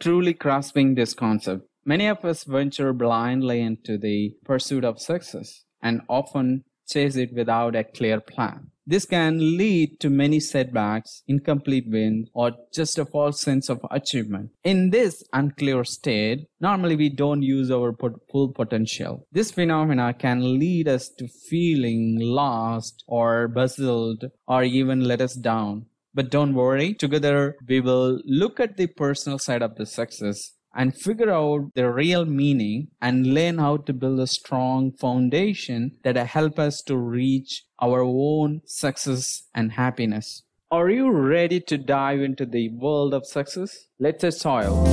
Truly grasping this concept, many of us venture blindly into the pursuit of success and often chase it without a clear plan. This can lead to many setbacks, incomplete wins, or just a false sense of achievement. In this unclear state, normally we don't use our full potential. This phenomena can lead us to feeling lost or puzzled or even let us down. But don't worry, together we will look at the personal side of the success and figure out the real meaning and learn how to build a strong foundation that will help us to reach our own success and happiness. Are you ready to dive into the world of success? Let's soil.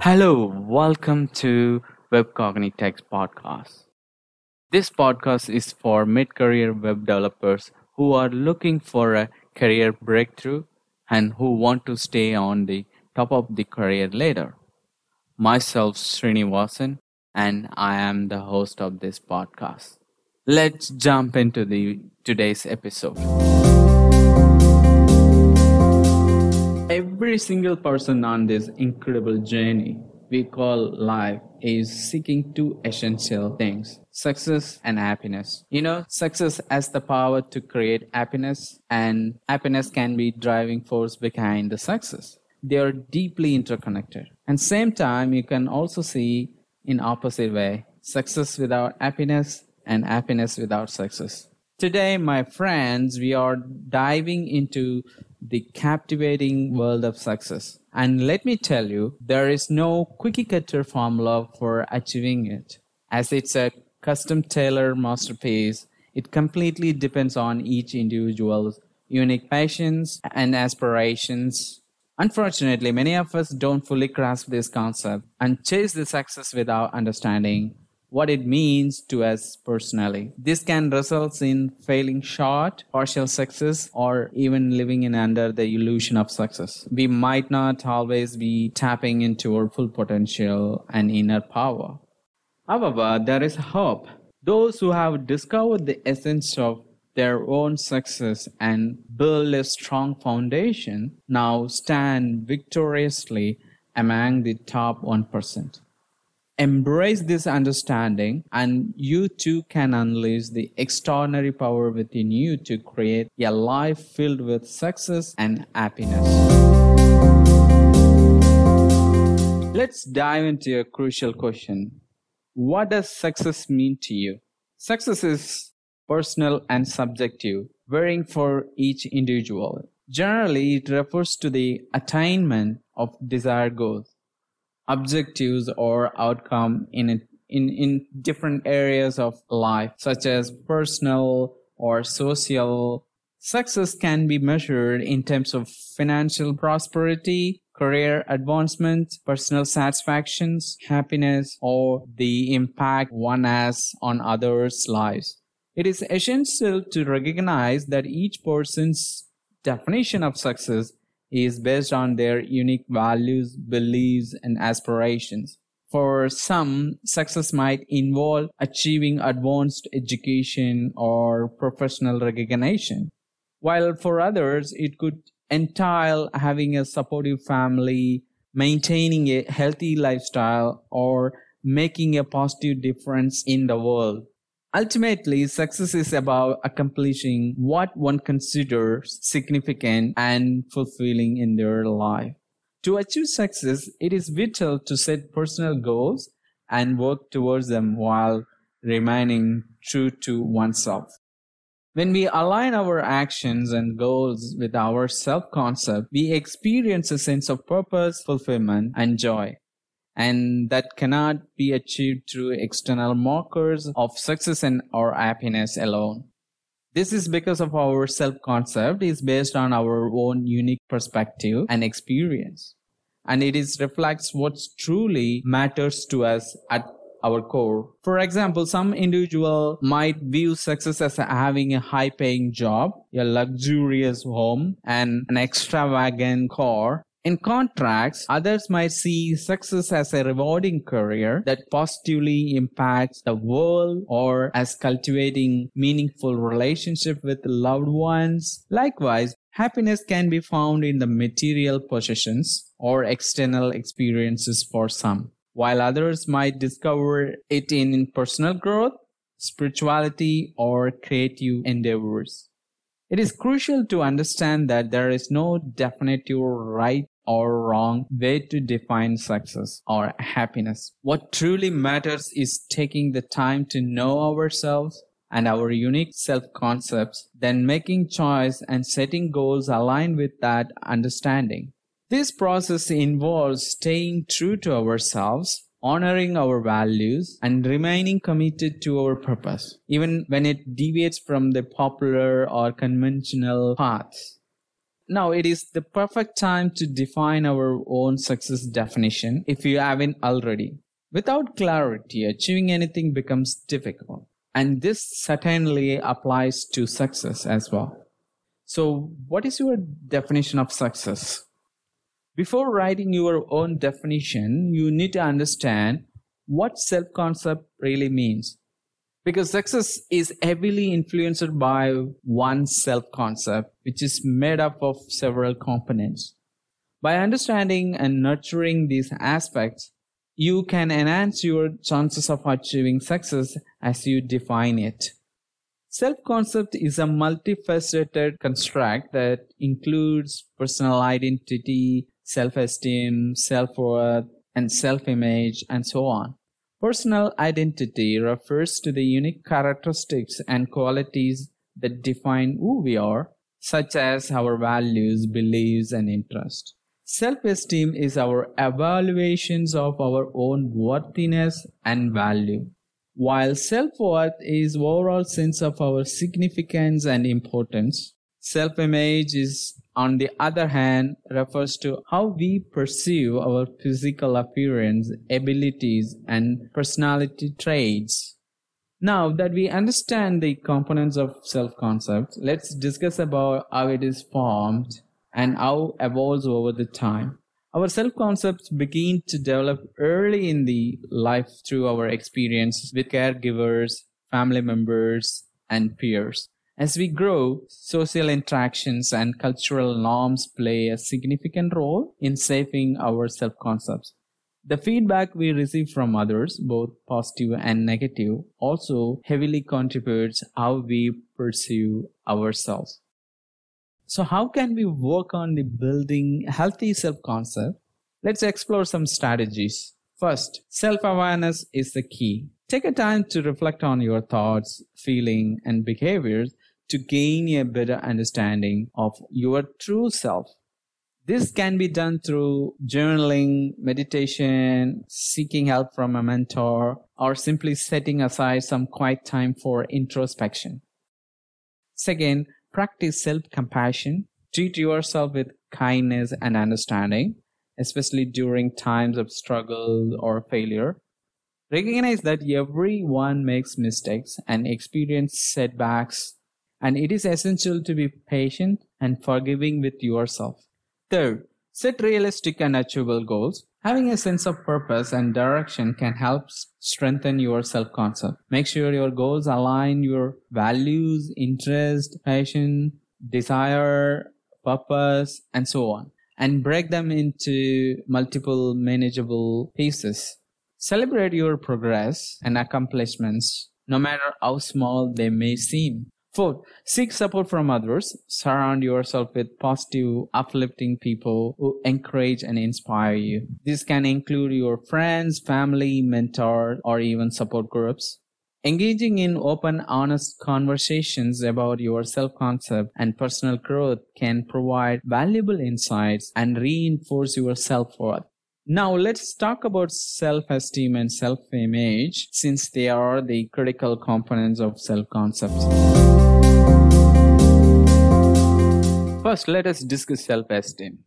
Hello, welcome to Web podcast. This podcast is for mid-career web developers who are looking for a career breakthrough and who want to stay on the top of the career ladder. Myself, Srinivasan, and I am the host of this podcast. Let's jump into the today's episode. Every single person on this incredible journey we call life is seeking two essential things success and happiness. You know, success has the power to create happiness, and happiness can be driving force behind the success. They are deeply interconnected. And same time, you can also see in opposite way success without happiness and happiness without success. Today, my friends, we are diving into the captivating world of success. And let me tell you, there is no quickie cutter formula for achieving it. As it's a custom tailored masterpiece, it completely depends on each individual's unique passions and aspirations. Unfortunately, many of us don't fully grasp this concept and chase the success without understanding what it means to us personally. This can result in failing short, partial success, or even living in under the illusion of success. We might not always be tapping into our full potential and inner power. However, there is hope. Those who have discovered the essence of their own success and build a strong foundation now stand victoriously among the top 1%. Embrace this understanding, and you too can unleash the extraordinary power within you to create a life filled with success and happiness. Let's dive into a crucial question What does success mean to you? Success is personal and subjective, varying for each individual. Generally, it refers to the attainment of desired goals objectives or outcome in it, in in different areas of life such as personal or social. Success can be measured in terms of financial prosperity career advancement personal satisfactions happiness or the impact one has on others lives. It is essential to recognize that each person's definition of success is based on their unique values, beliefs, and aspirations. For some, success might involve achieving advanced education or professional recognition, while for others, it could entail having a supportive family, maintaining a healthy lifestyle, or making a positive difference in the world. Ultimately, success is about accomplishing what one considers significant and fulfilling in their life. To achieve success, it is vital to set personal goals and work towards them while remaining true to oneself. When we align our actions and goals with our self concept, we experience a sense of purpose, fulfillment, and joy and that cannot be achieved through external markers of success and or happiness alone. This is because of our self concept is based on our own unique perspective and experience. And it is reflects what truly matters to us at our core. For example, some individual might view success as having a high paying job, a luxurious home, and an extravagant car, in contrast, others might see success as a rewarding career that positively impacts the world or as cultivating meaningful relationship with loved ones. Likewise, Happiness can be found in the material possessions or external experiences for some, while others might discover it in personal growth, spirituality, or creative endeavors. It is crucial to understand that there is no definitive right or wrong way to define success or happiness. What truly matters is taking the time to know ourselves and our unique self concepts, then making choice and setting goals aligned with that understanding. This process involves staying true to ourselves, honoring our values, and remaining committed to our purpose, even when it deviates from the popular or conventional paths. Now, it is the perfect time to define our own success definition if you haven't already. Without clarity, achieving anything becomes difficult. And this certainly applies to success as well. So, what is your definition of success? Before writing your own definition, you need to understand what self concept really means. Because success is heavily influenced by one self concept, which is made up of several components. By understanding and nurturing these aspects, you can enhance your chances of achieving success as you define it. Self concept is a multifaceted construct that includes personal identity, self esteem, self worth, and self image, and so on. Personal identity refers to the unique characteristics and qualities that define who we are, such as our values, beliefs, and interests. Self esteem is our evaluations of our own worthiness and value, while self worth is overall sense of our significance and importance. Self image is, on the other hand, refers to how we perceive our physical appearance, abilities, and personality traits. Now that we understand the components of self concept, let's discuss about how it is formed and how evolves over the time. Our self concepts begin to develop early in the life through our experiences with caregivers, family members, and peers. As we grow, social interactions and cultural norms play a significant role in shaping our self concepts. The feedback we receive from others, both positive and negative, also heavily contributes how we perceive ourselves. So how can we work on the building healthy self-concept? Let's explore some strategies. First, self-awareness is the key. Take a time to reflect on your thoughts, feeling, and behaviors to gain a better understanding of your true self. This can be done through journaling, meditation, seeking help from a mentor, or simply setting aside some quiet time for introspection. Second, Practice self compassion. Treat yourself with kindness and understanding, especially during times of struggle or failure. Recognize that everyone makes mistakes and experiences setbacks, and it is essential to be patient and forgiving with yourself. Third, set realistic and achievable goals. Having a sense of purpose and direction can help strengthen your self concept. Make sure your goals align your values, interest, passion, desire, purpose, and so on, and break them into multiple manageable pieces. Celebrate your progress and accomplishments, no matter how small they may seem. Fourth, seek support from others. Surround yourself with positive, uplifting people who encourage and inspire you. This can include your friends, family, mentors, or even support groups. Engaging in open, honest conversations about your self concept and personal growth can provide valuable insights and reinforce your self worth. Now let's talk about self-esteem and self-image since they are the critical components of self-concept. First, let us discuss self-esteem.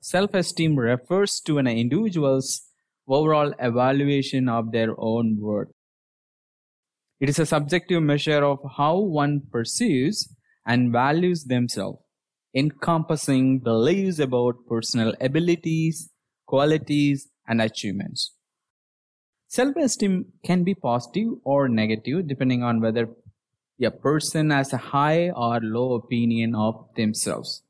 Self-esteem refers to an individual's overall evaluation of their own worth. It is a subjective measure of how one perceives and values themselves, encompassing beliefs about personal abilities, qualities, and achievements. Self esteem can be positive or negative depending on whether a person has a high or low opinion of themselves.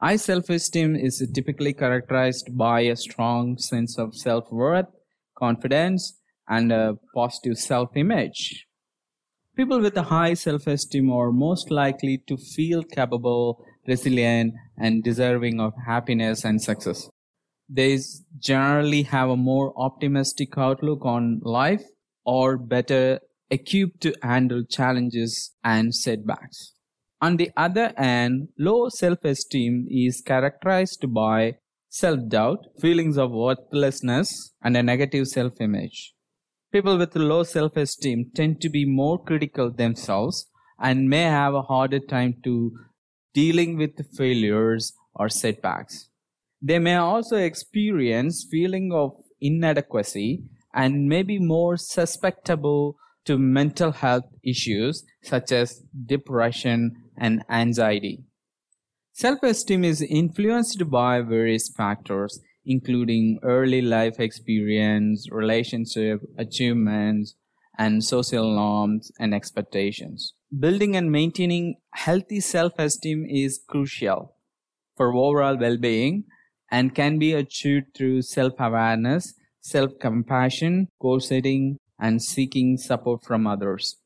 High self esteem is typically characterized by a strong sense of self worth, confidence, and a positive self image. People with a high self esteem are most likely to feel capable, resilient, and deserving of happiness and success. They generally have a more optimistic outlook on life or better equipped to handle challenges and setbacks. On the other hand, low self esteem is characterized by self doubt, feelings of worthlessness, and a negative self image. People with low self esteem tend to be more critical themselves and may have a harder time to dealing with failures or setbacks. They may also experience feeling of inadequacy and may be more susceptible to mental health issues such as depression and anxiety. Self esteem is influenced by various factors, including early life experience, relationship achievements, and social norms and expectations. Building and maintaining healthy self esteem is crucial for overall well being and can be achieved through self awareness, self compassion, goal setting, and seeking support from others.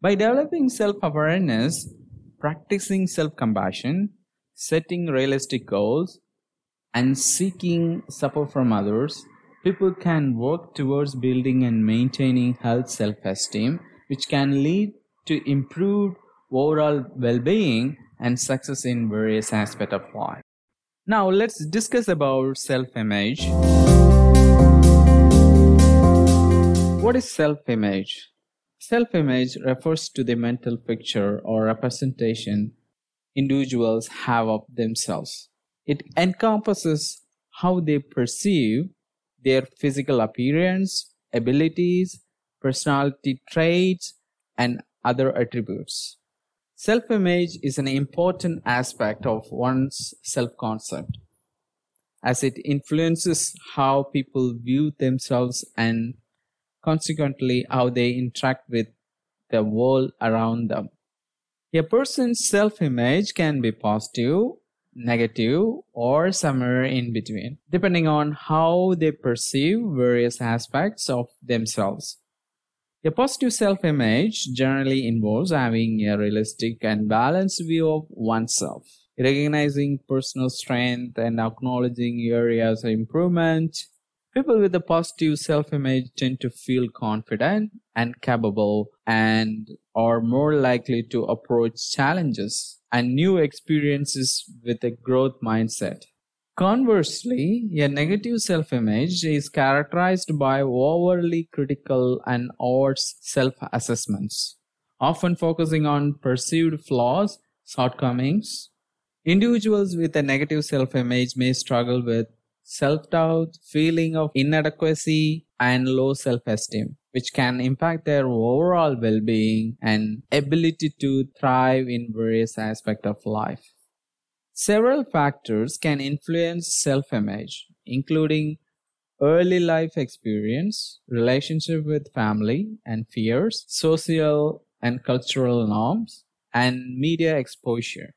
By developing self awareness, practicing self compassion, setting realistic goals, and seeking support from others, people can work towards building and maintaining health self esteem, which can lead to improved overall well being and success in various aspects of life. Now, let's discuss about self image. What is self image? Self image refers to the mental picture or representation individuals have of themselves. It encompasses how they perceive their physical appearance, abilities, personality traits, and other attributes. Self image is an important aspect of one's self concept as it influences how people view themselves and consequently how they interact with the world around them. A person's self image can be positive, negative, or somewhere in between, depending on how they perceive various aspects of themselves. A positive self image generally involves having a realistic and balanced view of oneself, recognizing personal strength and acknowledging areas of improvement, People with a positive self image tend to feel confident and capable and are more likely to approach challenges and new experiences with a growth mindset. Conversely, a negative self image is characterized by overly critical and harsh self assessments, often focusing on perceived flaws, shortcomings. Individuals with a negative self image may struggle with self doubt, feeling of inadequacy, and low self esteem, which can impact their overall well being and ability to thrive in various aspects of life. Several factors can influence self image, including early life experience, relationship with family and fears, social and cultural norms, and media exposure.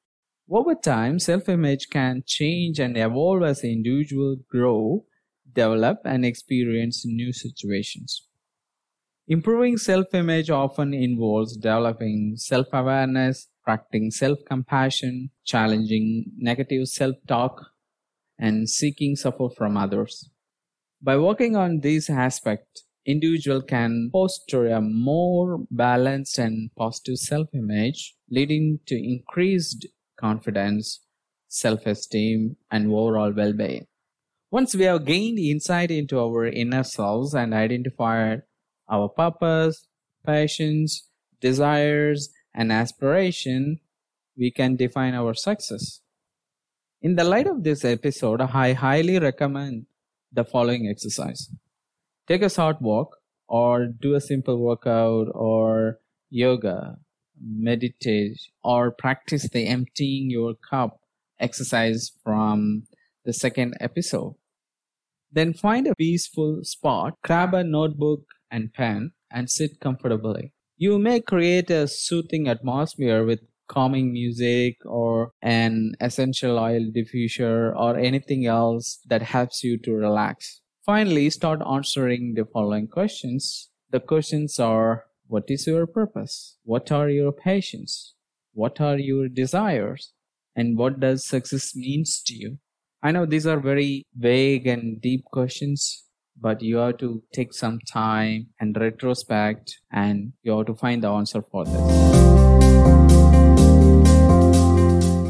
Over time, self image can change and evolve as the individual grow, develop, and experience new situations. Improving self image often involves developing self awareness, practicing self compassion, challenging negative self talk, and seeking support from others. By working on these aspects, individual can foster a more balanced and positive self image, leading to increased confidence, self esteem, and overall well being. Once we have gained insight into our inner selves and identified our purpose, passions, desires, and aspiration, we can define our success. In the light of this episode, I highly recommend the following exercise. Take a short walk or do a simple workout or yoga meditate or practice the emptying your cup exercise from the second episode. Then find a peaceful spot, grab a notebook and pen, and sit comfortably. You may create a soothing atmosphere with calming music or an essential oil diffuser or anything else that helps you to relax. Finally, start answering the following questions. The questions are What is your purpose? What are your passions? What are your desires? And what does success means to you? I know these are very vague and deep questions, but you have to take some time and retrospect and you have to find the answer for this.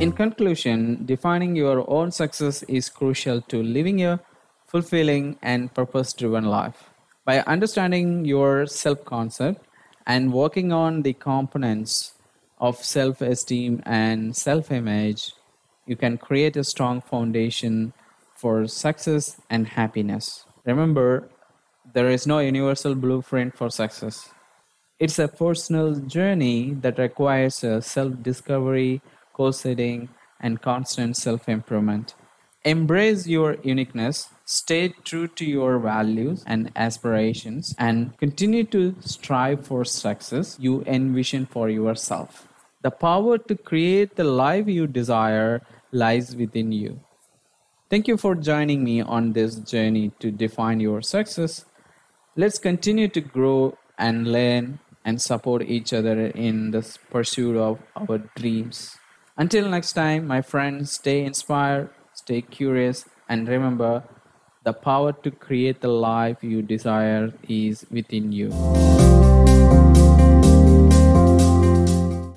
In conclusion, defining your own success is crucial to living a fulfilling and purpose driven life. By understanding your self concept and working on the components of self esteem and self image, you can create a strong foundation for success and happiness. Remember, there is no universal blueprint for success. It's a personal journey that requires self discovery, course setting, and constant self improvement. Embrace your uniqueness, stay true to your values and aspirations, and continue to strive for success you envision for yourself. The power to create the life you desire lies within you. Thank you for joining me on this journey to define your success. Let's continue to grow and learn and support each other in the pursuit of our dreams. Until next time, my friends, stay inspired, stay curious, and remember the power to create the life you desire is within you.